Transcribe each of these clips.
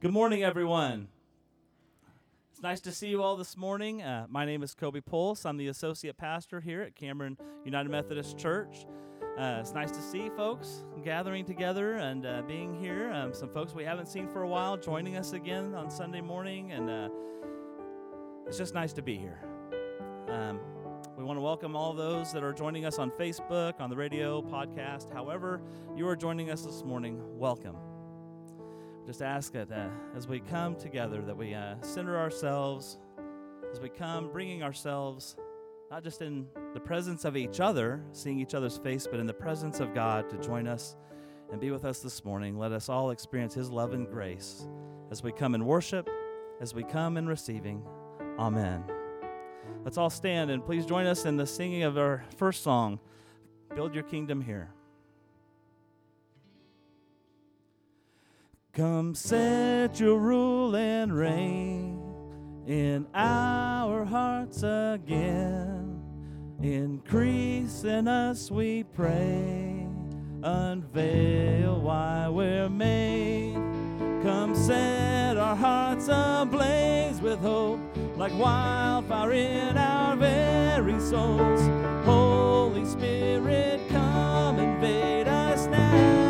Good morning, everyone. It's nice to see you all this morning. Uh, my name is Kobe Pulse. I'm the associate pastor here at Cameron United Methodist Church. Uh, it's nice to see folks gathering together and uh, being here. Um, some folks we haven't seen for a while joining us again on Sunday morning, and uh, it's just nice to be here. Um, we want to welcome all those that are joining us on Facebook, on the radio, podcast, however you are joining us this morning. Welcome just ask that uh, as we come together that we uh, center ourselves as we come bringing ourselves not just in the presence of each other seeing each other's face but in the presence of god to join us and be with us this morning. Let us all experience his love and grace as we come in worship as we come in receiving. Amen. Let's all stand and please join us in the singing of our first song build your kingdom here Come set your rule and reign in our hearts again. Increase in us, we pray. Unveil why we're made. Come set our hearts ablaze with hope, like wildfire in our very souls. Holy Spirit, come invade us now.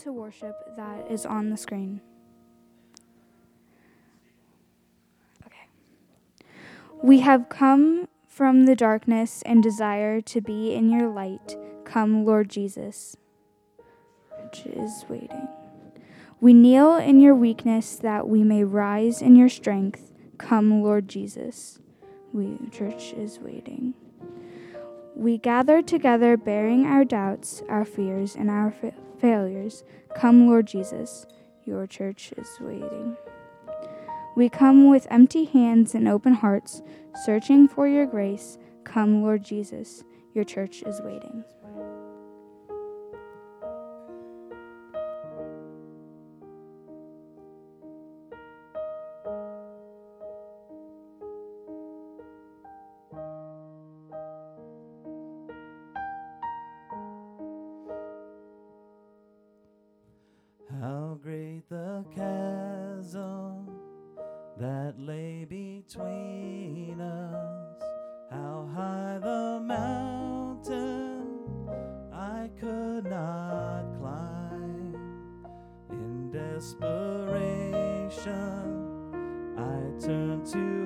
to worship that is on the screen. Okay. We have come from the darkness and desire to be in your light. Come, Lord Jesus. Which is waiting. We kneel in your weakness that we may rise in your strength. Come, Lord Jesus. We church is waiting. We gather together bearing our doubts, our fears, and our Come, Lord Jesus, your church is waiting. We come with empty hands and open hearts, searching for your grace. Come, Lord Jesus, your church is waiting. that lay between us. How high the mountain I could not climb. In desperation, I turned to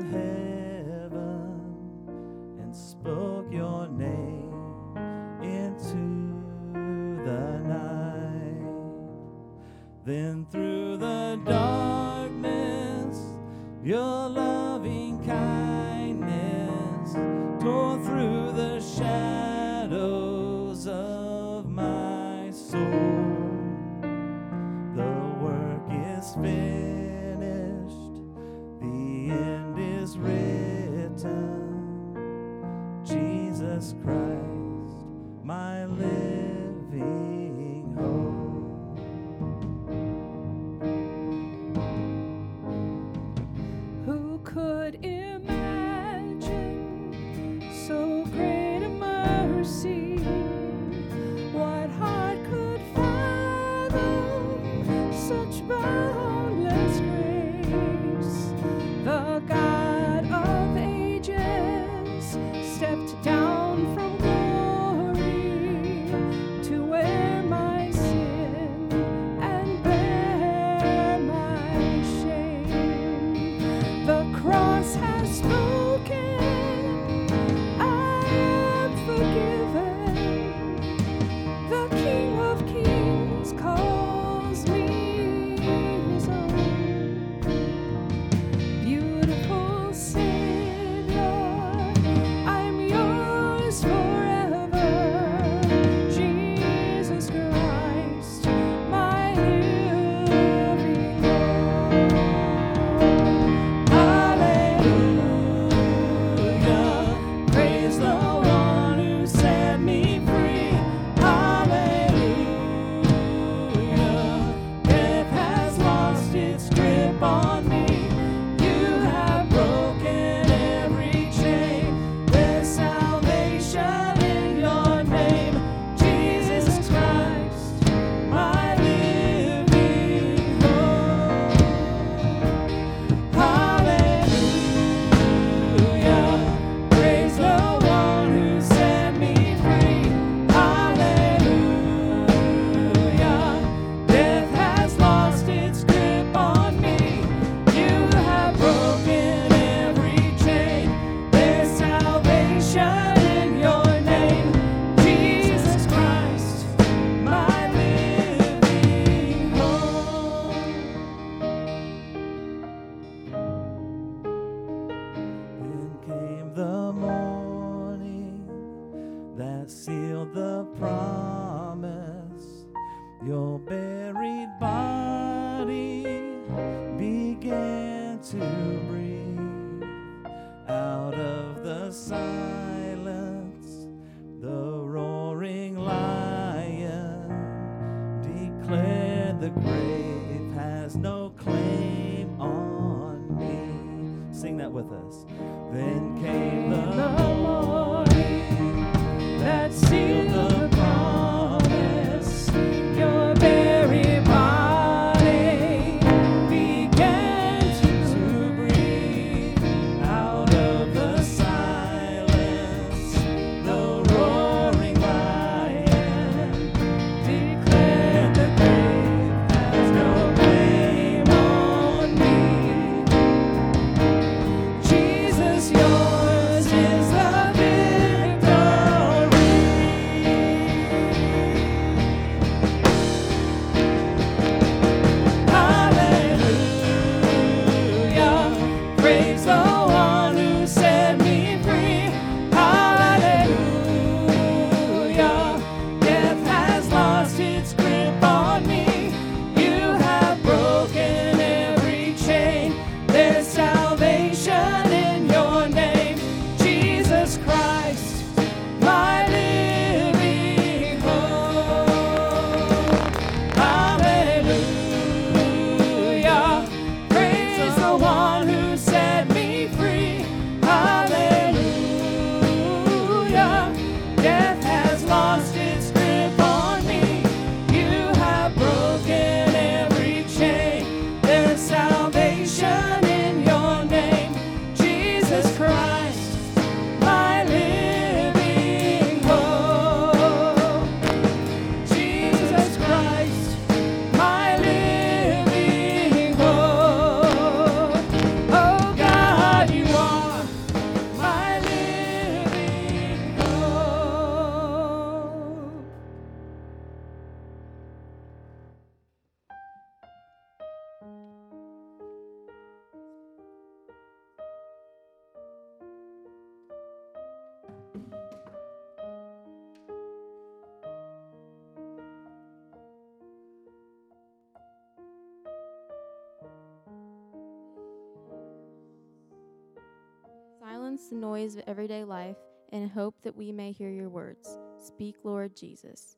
noise of everyday life and hope that we may hear your words. Speak, Lord Jesus.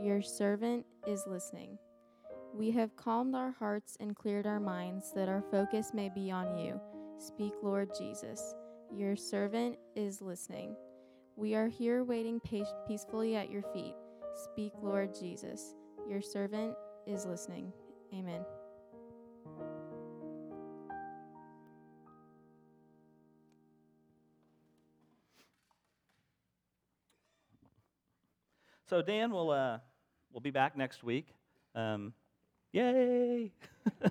Your servant is listening. We have calmed our hearts and cleared our minds that our focus may be on you. Speak, Lord Jesus. Your servant is listening. We are here waiting peacefully at your feet. Speak, Lord Jesus. Your servant is listening. Amen. So Dan will uh, will be back next week. Um, yay!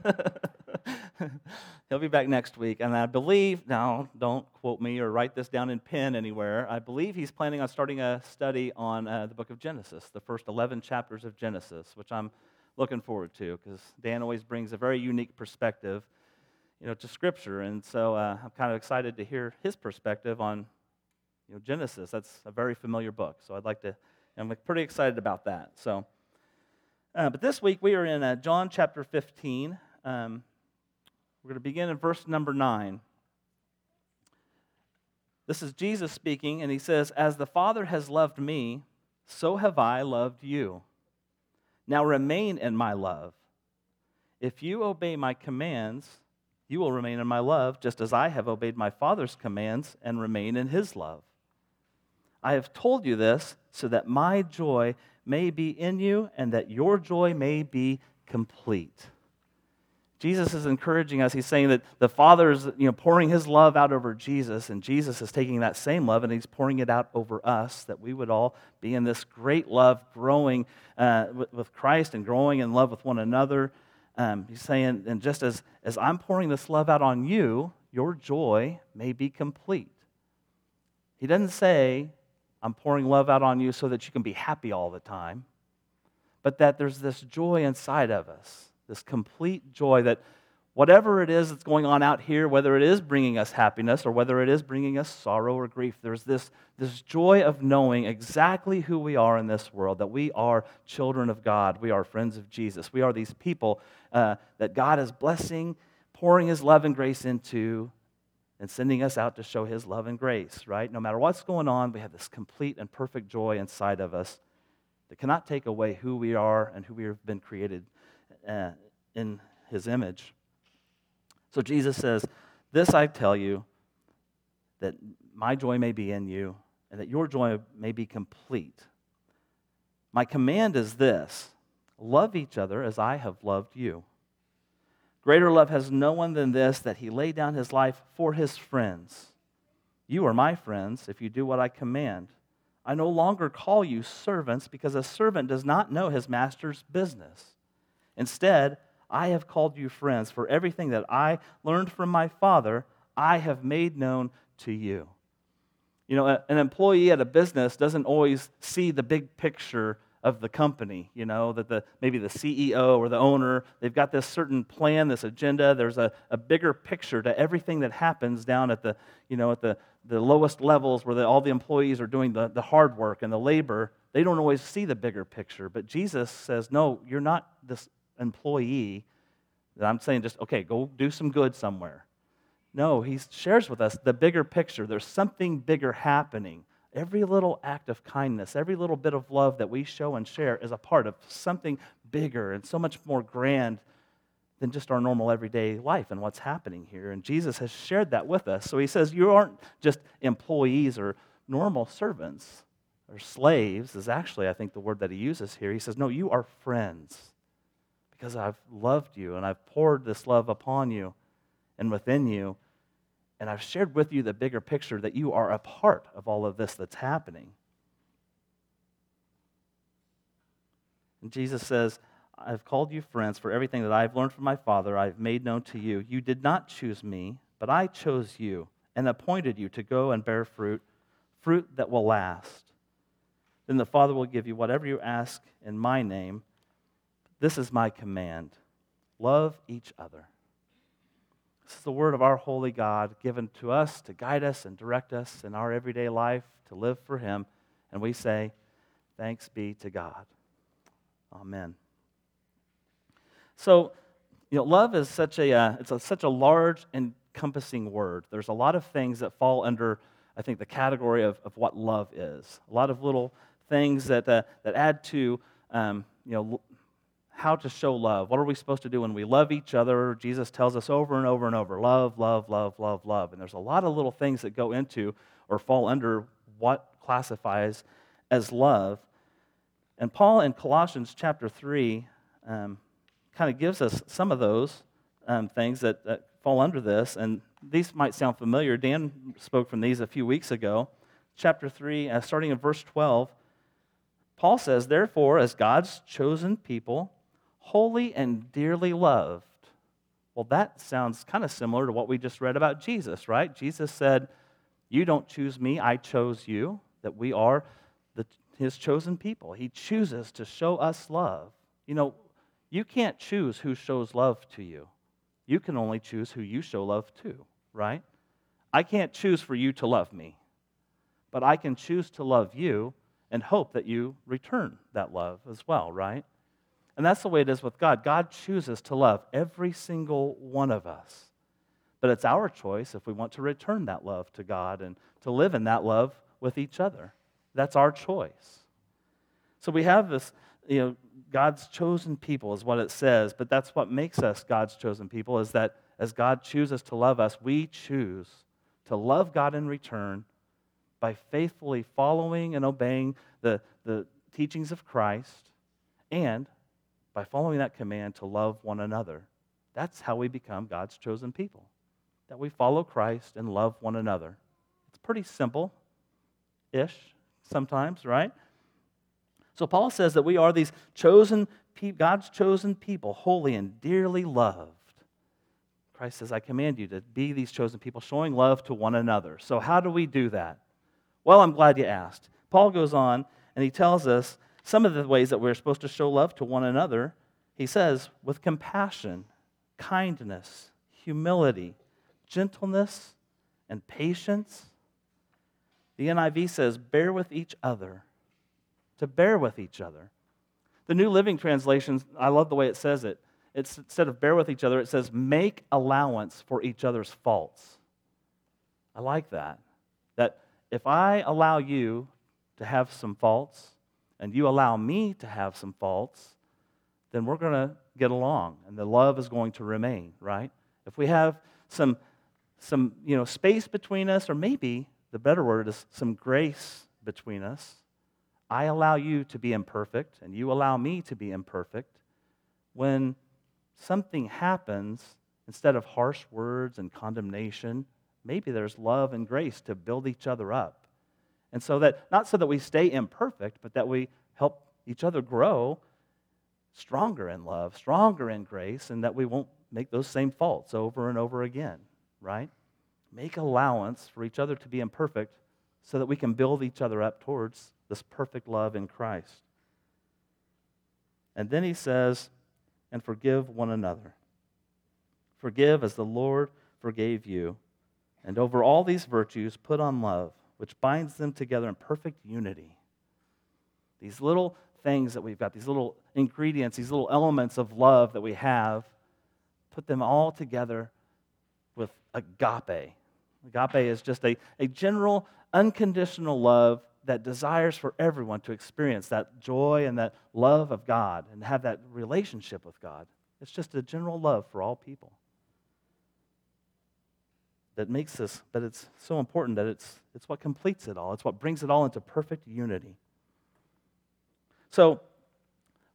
He'll be back next week, and I believe now don't quote me or write this down in pen anywhere. I believe he's planning on starting a study on uh, the book of Genesis, the first eleven chapters of Genesis, which I'm looking forward to because Dan always brings a very unique perspective, you know, to Scripture, and so uh, I'm kind of excited to hear his perspective on, you know, Genesis. That's a very familiar book, so I'd like to. I'm pretty excited about that. So, uh, but this week we are in uh, John chapter 15. Um, we're going to begin in verse number 9. This is Jesus speaking, and he says, As the Father has loved me, so have I loved you. Now remain in my love. If you obey my commands, you will remain in my love, just as I have obeyed my Father's commands and remain in his love. I have told you this so that my joy may be in you and that your joy may be complete. Jesus is encouraging us. He's saying that the Father is you know, pouring his love out over Jesus, and Jesus is taking that same love and he's pouring it out over us, that we would all be in this great love, growing uh, with, Christ and growing in love with one another. Um, he's saying, and just as, as I'm pouring this love out on you, your joy may be complete. He doesn't say, I'm pouring love out on you so that you can be happy all the time, but that there's this joy inside of us, this complete joy that whatever it is that's going on out here, whether it is bringing us happiness or whether it is bringing us sorrow or grief, there's this, this joy of knowing exactly who we are in this world, that we are children of God, we are friends of Jesus, we are these people uh, that God is blessing, pouring His love and grace into, and sending us out to show his love and grace, right? No matter what's going on, we have this complete and perfect joy inside of us that cannot take away who we are and who we have been created uh, in his image. So Jesus says, This I tell you, that my joy may be in you, and that your joy may be complete. My command is this love each other as I have loved you. Greater love has no one than this, that he lay down his life for his friends. You are my friends if you do what I command. I no longer call you servants because a servant does not know his master's business. Instead, I have called you friends, for everything that I learned from my Father, I have made known to you. You know, an employee at a business doesn't always see the big picture of the company, you know, that the maybe the CEO or the owner, they've got this certain plan, this agenda. There's a, a bigger picture to everything that happens down at the, you know, at the, the lowest levels where the, all the employees are doing the, the hard work and the labor. They don't always see the bigger picture. But Jesus says, no, you're not this employee that I'm saying just, okay, go do some good somewhere. No, he shares with us the bigger picture. There's something bigger happening. Every little act of kindness, every little bit of love that we show and share is a part of something bigger and so much more grand than just our normal everyday life and what's happening here. And Jesus has shared that with us. So he says, You aren't just employees or normal servants or slaves, is actually, I think, the word that he uses here. He says, No, you are friends because I've loved you and I've poured this love upon you and within you and I've shared with you the bigger picture that you are a part of all of this that's happening. And Jesus says, I've called you friends for everything that I've learned from my Father, I've made known to you. You did not choose me, but I chose you and appointed you to go and bear fruit, fruit that will last. Then the Father will give you whatever you ask in my name. This is my command love each other. This is the word of our holy God given to us to guide us and direct us in our everyday life to live for Him. And we say, Thanks be to God. Amen. So, you know, love is such a, uh, it's a, such a large, encompassing word. There's a lot of things that fall under I think, the category of, of what love is. A lot of little things that, uh, that add to, um, you know, how to show love. What are we supposed to do when we love each other? Jesus tells us over and over and over love, love, love, love, love. And there's a lot of little things that go into or fall under what classifies as love. And Paul in Colossians chapter 3 um, kind of gives us some of those um, things that, that fall under this. And these might sound familiar. Dan spoke from these a few weeks ago. Chapter 3, uh, starting in verse 12, Paul says, Therefore, as God's chosen people, holy and dearly loved. Well, that sounds kind of similar to what we just read about Jesus, right? Jesus said, You don't choose me, I chose you, that we are the, his chosen people. He chooses to show us love. You know, you can't choose who shows love to you, you can only choose who you show love to, right? I can't choose for you to love me, but I can choose to love you and hope that you return that love as well, right? And that's the way it is with God. God chooses to love every single one of us. But it's our choice if we want to return that love to God and to live in that love with each other. That's our choice. So we have this, you know, God's chosen people is what it says, but that's what makes us God's chosen people is that as God chooses to love us, we choose to love God in return by faithfully following and obeying the, the teachings of Christ and by following that command to love one another. That's how we become God's chosen people, that we follow Christ and love one another. It's pretty simple ish sometimes, right? So Paul says that we are these chosen, God's chosen people, holy and dearly loved. Christ says, I command you to be these chosen people, showing love to one another. So, how do we do that? Well, I'm glad you asked. Paul goes on and he tells us some of the ways that we're supposed to show love to one another, he says, with compassion, kindness, humility, gentleness, and patience. The NIV says, bear with each other, to bear with each other. The New Living Translation, I love the way it says it. It's, instead of bear with each other, it says make allowance for each other's faults. I like that. That if I allow you to have some faults, and you allow me to have some faults, then we're going to get along and the love is going to remain, right? If we have some, some you know, space between us, or maybe the better word is some grace between us, I allow you to be imperfect and you allow me to be imperfect. When something happens, instead of harsh words and condemnation, maybe there's love and grace to build each other up. And so that, not so that we stay imperfect, but that we help each other grow stronger in love, stronger in grace, and that we won't make those same faults over and over again, right? Make allowance for each other to be imperfect so that we can build each other up towards this perfect love in Christ. And then he says, and forgive one another. Forgive as the Lord forgave you. And over all these virtues, put on love which binds them together in perfect unity. These little things that we've got, these little ingredients, these little elements of love that we have, put them all together with agape. Agape is just a, a general, unconditional love that desires for everyone to experience that joy and that love of God and have that relationship with God. It's just a general love for all people that makes this, but it's so important that it's, it's what completes it all. It's what brings it all into perfect unity. So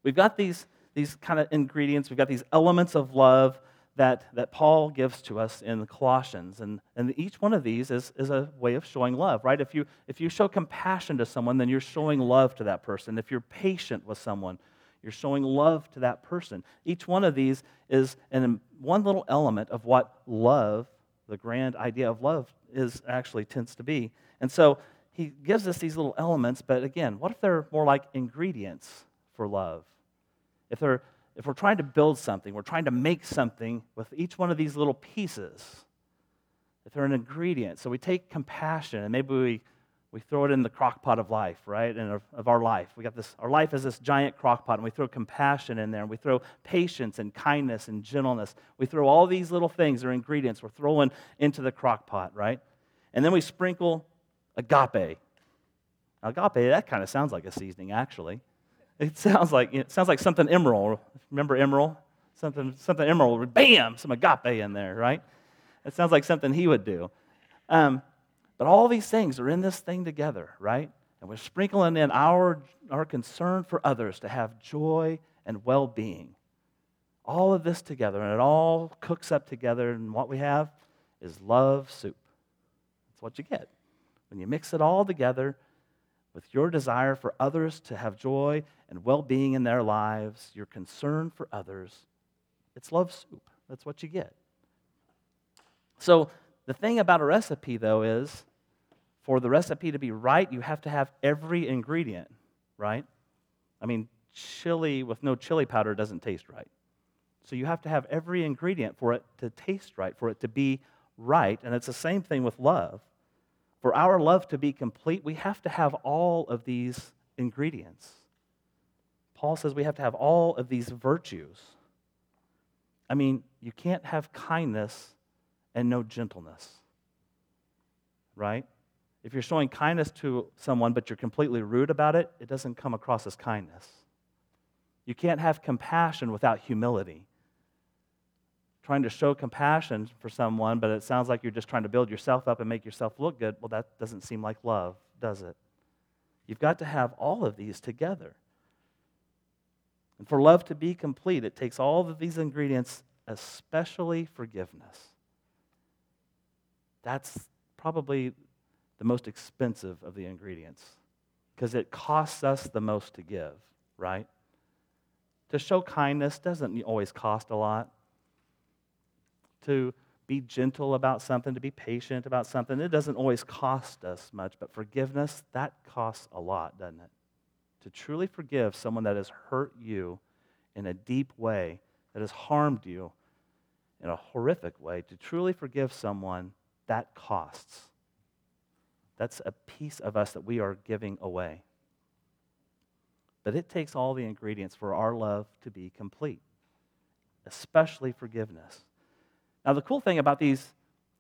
we've got these, these kind of ingredients, we've got these elements of love that, that Paul gives to us in the Colossians. And, and each one of these is, is a way of showing love, right? If you, if you show compassion to someone, then you're showing love to that person. If you're patient with someone, you're showing love to that person. Each one of these is an, one little element of what love the grand idea of love is actually tends to be. And so he gives us these little elements, but again, what if they're more like ingredients for love? If they're if we're trying to build something, we're trying to make something with each one of these little pieces, if they're an ingredient, so we take compassion and maybe we we throw it in the crock pot of life, right? And of our life. We got this, our life is this giant crock pot, and we throw compassion in there, and we throw patience and kindness and gentleness. We throw all these little things or ingredients we're throwing into the crock pot, right? And then we sprinkle agape. Agape, that kind of sounds like a seasoning, actually. It sounds like it sounds like something Emeril. Remember Emeril? Something something Emeril. Bam, some agape in there, right? It sounds like something he would do. Um, but all these things are in this thing together, right? And we're sprinkling in our, our concern for others to have joy and well being. All of this together, and it all cooks up together, and what we have is love soup. That's what you get. When you mix it all together with your desire for others to have joy and well being in their lives, your concern for others, it's love soup. That's what you get. So, the thing about a recipe, though, is for the recipe to be right, you have to have every ingredient, right? I mean, chili with no chili powder doesn't taste right. So you have to have every ingredient for it to taste right, for it to be right. And it's the same thing with love. For our love to be complete, we have to have all of these ingredients. Paul says we have to have all of these virtues. I mean, you can't have kindness and no gentleness. Right? If you're showing kindness to someone but you're completely rude about it, it doesn't come across as kindness. You can't have compassion without humility. Trying to show compassion for someone, but it sounds like you're just trying to build yourself up and make yourself look good, well, that doesn't seem like love, does it? You've got to have all of these together. And for love to be complete, it takes all of these ingredients, especially forgiveness. That's probably the most expensive of the ingredients because it costs us the most to give, right? To show kindness doesn't always cost a lot. To be gentle about something, to be patient about something, it doesn't always cost us much, but forgiveness, that costs a lot, doesn't it? To truly forgive someone that has hurt you in a deep way, that has harmed you in a horrific way, to truly forgive someone that costs. That's a piece of us that we are giving away. But it takes all the ingredients for our love to be complete, especially forgiveness. Now, the cool thing about these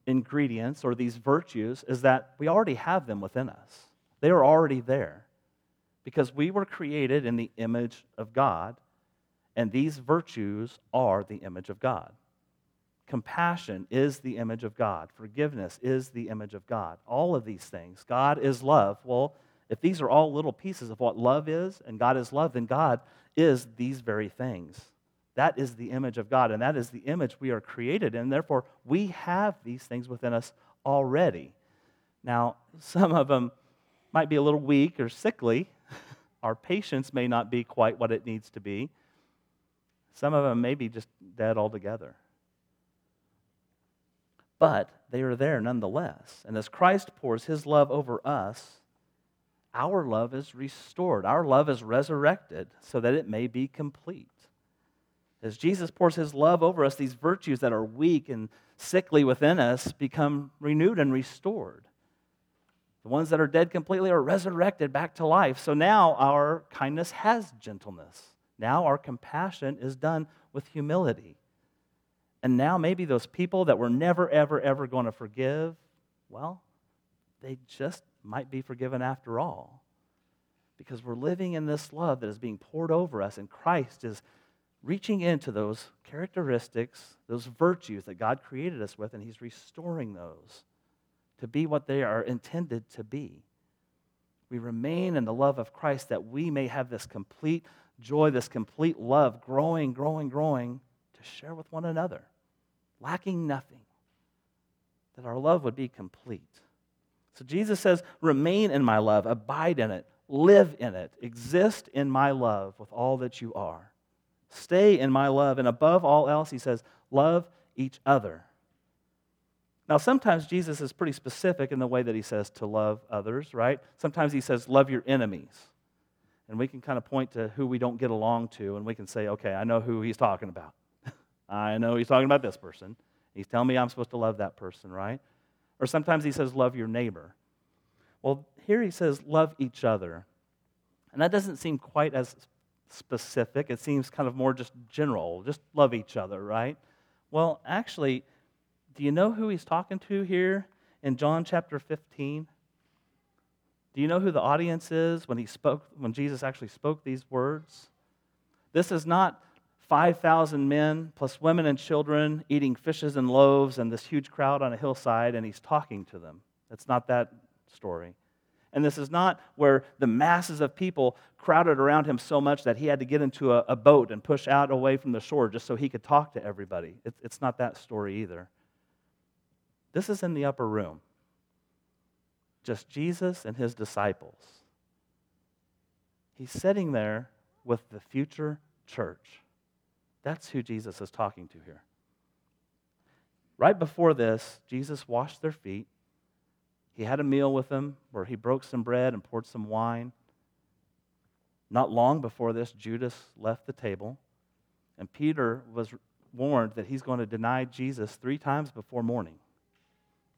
ingredients or these virtues is that we already have them within us, they are already there because we were created in the image of God, and these virtues are the image of God. Compassion is the image of God. Forgiveness is the image of God. All of these things. God is love. Well, if these are all little pieces of what love is and God is love, then God is these very things. That is the image of God, and that is the image we are created in. Therefore, we have these things within us already. Now, some of them might be a little weak or sickly. Our patience may not be quite what it needs to be. Some of them may be just dead altogether but they are there nonetheless. And as Christ pours his love over us, our love is restored. Our love is resurrected so that it may be complete. As Jesus pours his love over us, these virtues that are weak and sickly within us become renewed and restored. The ones that are dead completely are resurrected back to life. So now our kindness has gentleness. Now our compassion is done with humility. And now maybe those people that we're never, ever, ever going to forgive, well, they just might be forgiven after all. Because we're living in this love that is being poured over us, and Christ is reaching into those characteristics, those virtues that God created us with, and He's restoring those to be what they are intended to be. We remain in the love of Christ that we may have this complete joy, this complete love growing, growing, growing to share with one another lacking nothing, that our love would be complete. So Jesus says, Remain in my love, abide in it, live in it, exist in my love with all that you are. Stay in my love, and above all else, he says, Love each other. Now, sometimes Jesus is pretty specific in the way that he says to love others, right? Sometimes he says, Love your enemies. And we can kind of point to who we don't get along to, and we can say, Okay, I know who he's talking about. I know he's talking about this person. He's telling me I'm supposed to love that person, right? Or sometimes he says, love your neighbor. Well, here he says, love each other. And that doesn't seem quite as specific. It seems kind of more just general. Just love each other, right? Well, actually, do you know who he's talking to here in John chapter 15? Do you know who the audience is when he spoke when Jesus actually spoke these words? This is not 5,000 men plus women and children eating fishes and loaves and this huge crowd on a hillside and he's talking to them. It's not that story. And this is not where the masses of people crowded around him so much that he had to get into a, a boat and push out away from the shore just so he could talk to everybody. It, it's not that story either. This is in the upper room just Jesus and his disciples. He's sitting there with the future church. That's who Jesus is talking to here. Right before this, Jesus washed their feet. He had a meal with them where he broke some bread and poured some wine. Not long before this, Judas left the table, and Peter was warned that he's going to deny Jesus three times before morning.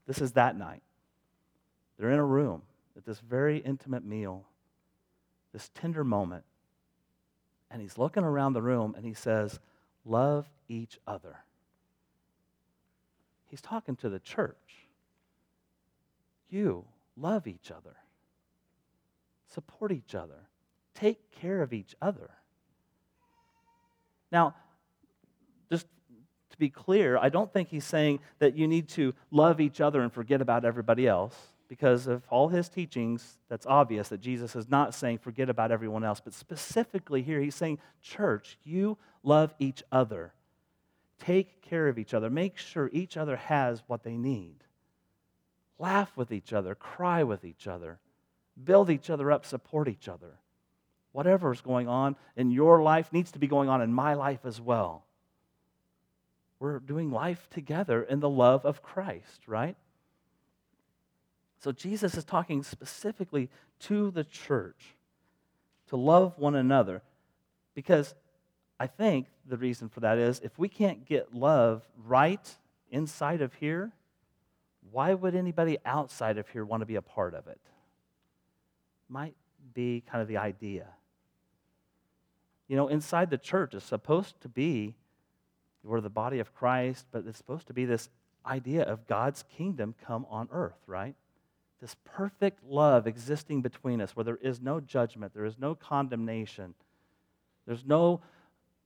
This is that night. They're in a room at this very intimate meal, this tender moment. And he's looking around the room and he says, Love each other. He's talking to the church. You love each other, support each other, take care of each other. Now, just to be clear, I don't think he's saying that you need to love each other and forget about everybody else because of all his teachings, that's obvious that Jesus is not saying forget about everyone else. But specifically here, he's saying, church, you love each other. Take care of each other. Make sure each other has what they need. Laugh with each other. Cry with each other. Build each other up. Support each other. Whatever is going on in your life needs to be going on in my life as well. We're doing life together in the love of Christ, right? So Jesus is talking specifically to the church to love one another because I think the reason for that is if we can't get love right inside of here, why would anybody outside of here want to be a part of it? Might be kind of the idea. You know, inside the church is supposed to be, we're the body of Christ, but it's supposed to be this idea of God's kingdom come on earth, right? This perfect love existing between us where there is no judgment, there is no condemnation, there's no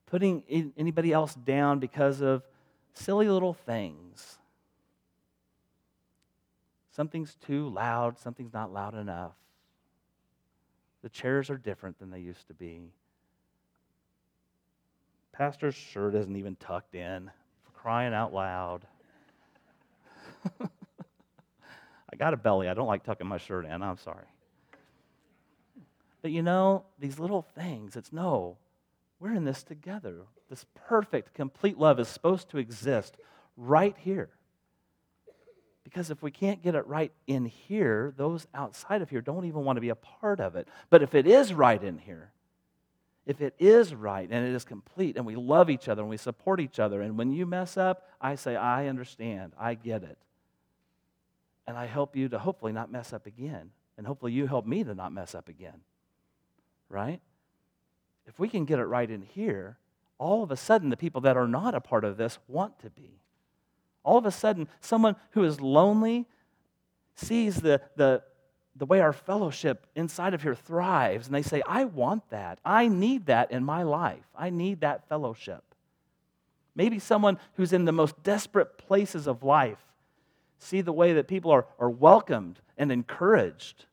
putting anybody else down because of silly little things. Something's too loud, something's not loud enough. The chairs are different than they used to be. Pastor's shirt isn't even tucked in, for crying out loud. I got a belly. I don't like tucking my shirt in. I'm sorry. But you know, these little things, it's no, we're in this together. This perfect, complete love is supposed to exist right here. Because if we can't get it right in here, those outside of here don't even want to be a part of it. But if it is right in here, if it is right and it is complete and we love each other and we support each other, and when you mess up, I say, I understand, I get it and I help you to hopefully not mess up again. And hopefully you help me to not mess up again. Right? If we can get it right in here, all of a sudden the people that are not a part of this want to be. All of a sudden, someone who is lonely sees the, the, the way our fellowship inside of here thrives, and they say, I want that. I need that in my life. I need that fellowship. Maybe someone who's in the most desperate places of life see the way that people are, are welcomed and encouraged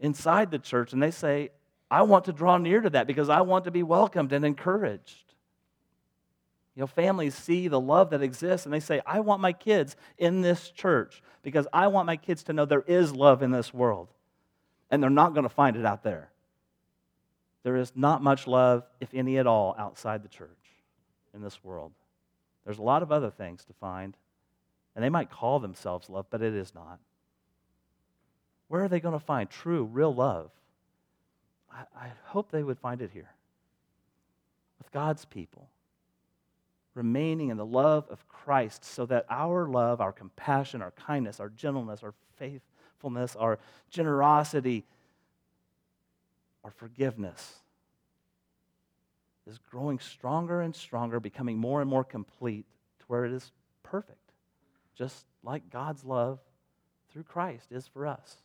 inside the church, and they say, I want to draw near to that because I want to be welcomed and encouraged. You know, families see the love that exists and they say, I want my kids in this church because I want my kids to know there is love in this world. And they're not going to find it out there. There is not much love, if any at all, outside the church in this world. There's a lot of other things to find and they might call themselves love, but it is not. Where are they going to find true, real love? I, I hope they would find it here with God's people, remaining in the love of Christ so that our love, our compassion, our kindness, our gentleness, our faithfulness, our generosity, our forgiveness is growing stronger and stronger, becoming more and more complete to where it is perfect just like God's love through Christ is for us.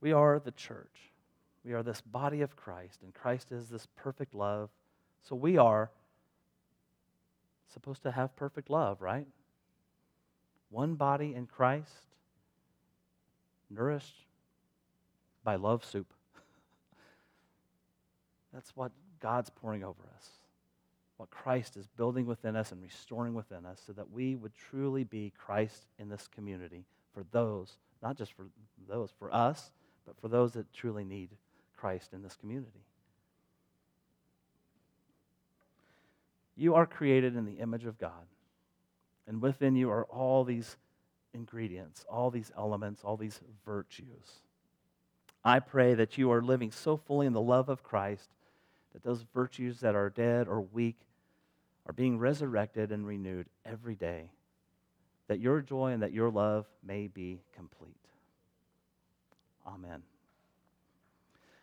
We are the church. We are this body of Christ, and Christ is this perfect love. So we are supposed to have perfect love, right? One body in Christ, nourished by love soup. That's what God's pouring over us, what Christ is building within us and restoring within us, so that we would truly be Christ in this community for those, not just for those, for us, but for those that truly need Christ in this community. You are created in the image of God, and within you are all these ingredients, all these elements, all these virtues. I pray that you are living so fully in the love of Christ that those virtues that are dead or weak are being resurrected and renewed every day, that your joy and that your love may be complete. Amen.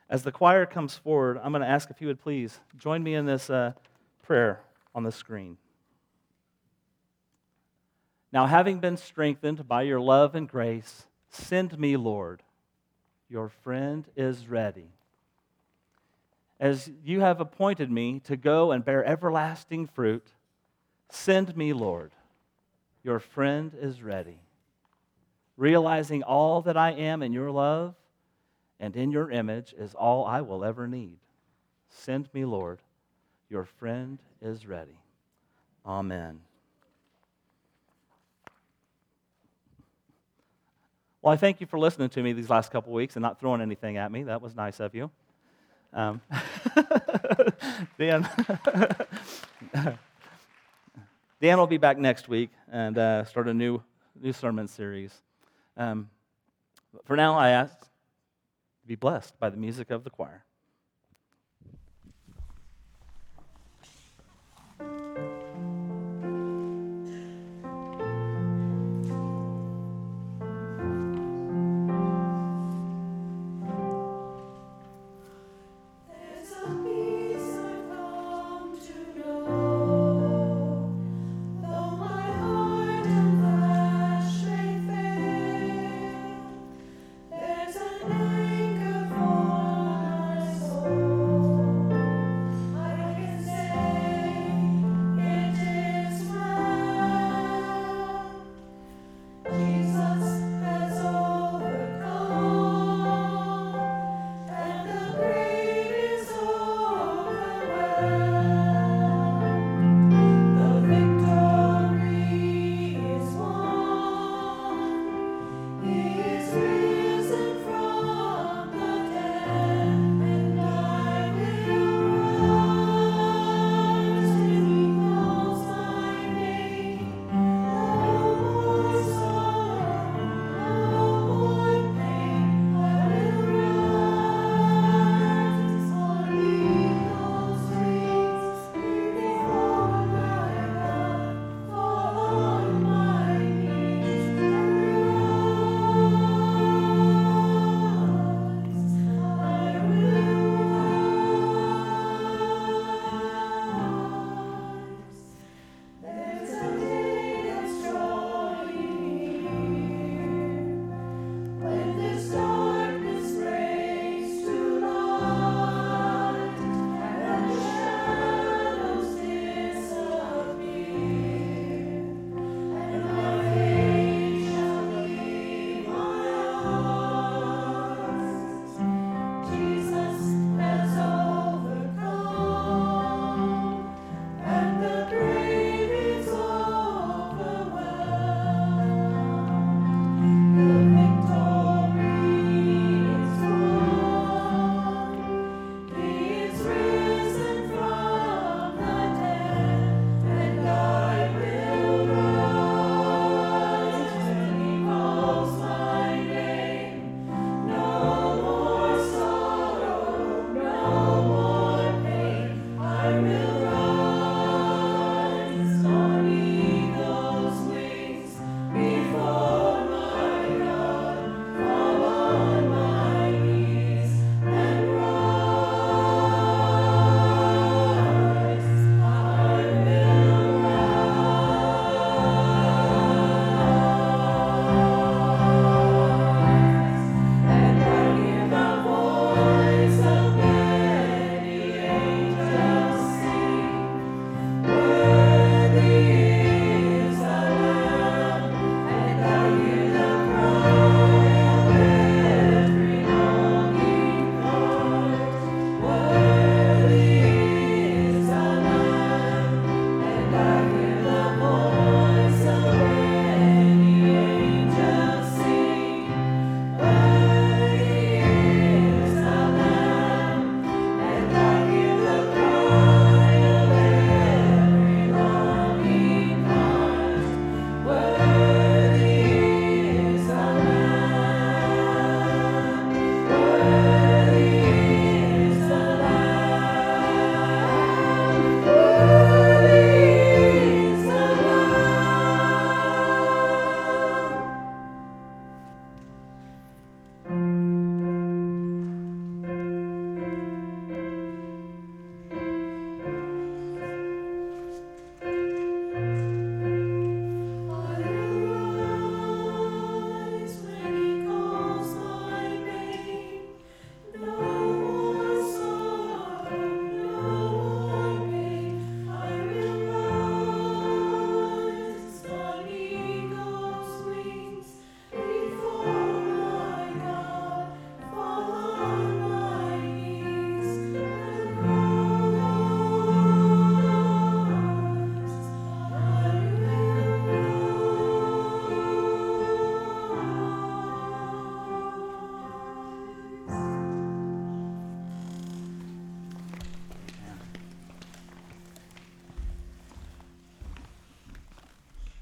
As the choir comes forward, I'm going to ask if you would please join me in this uh, prayer on the screen. Now, having been strengthened by your love and grace, send me, Lord. Your friend is ready. As you have appointed me to go and bear everlasting fruit, send me, Lord. Your friend is ready. Realizing all that I am in your love and in your image is all I will ever need. Send me, Lord. Your friend is ready. Amen. Well, I thank you for listening to me these last couple weeks and not throwing anything at me. That was nice of you. Um, Dan, Dan will be back next week and uh, start a new new sermon series. Um, for now, I ask to be blessed by the music of the choir.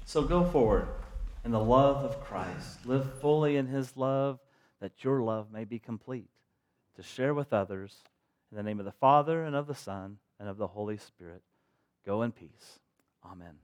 So go forward in the love of Christ. Live fully in his love that your love may be complete. To share with others in the name of the Father and of the Son and of the Holy Spirit. Go in peace. Amen.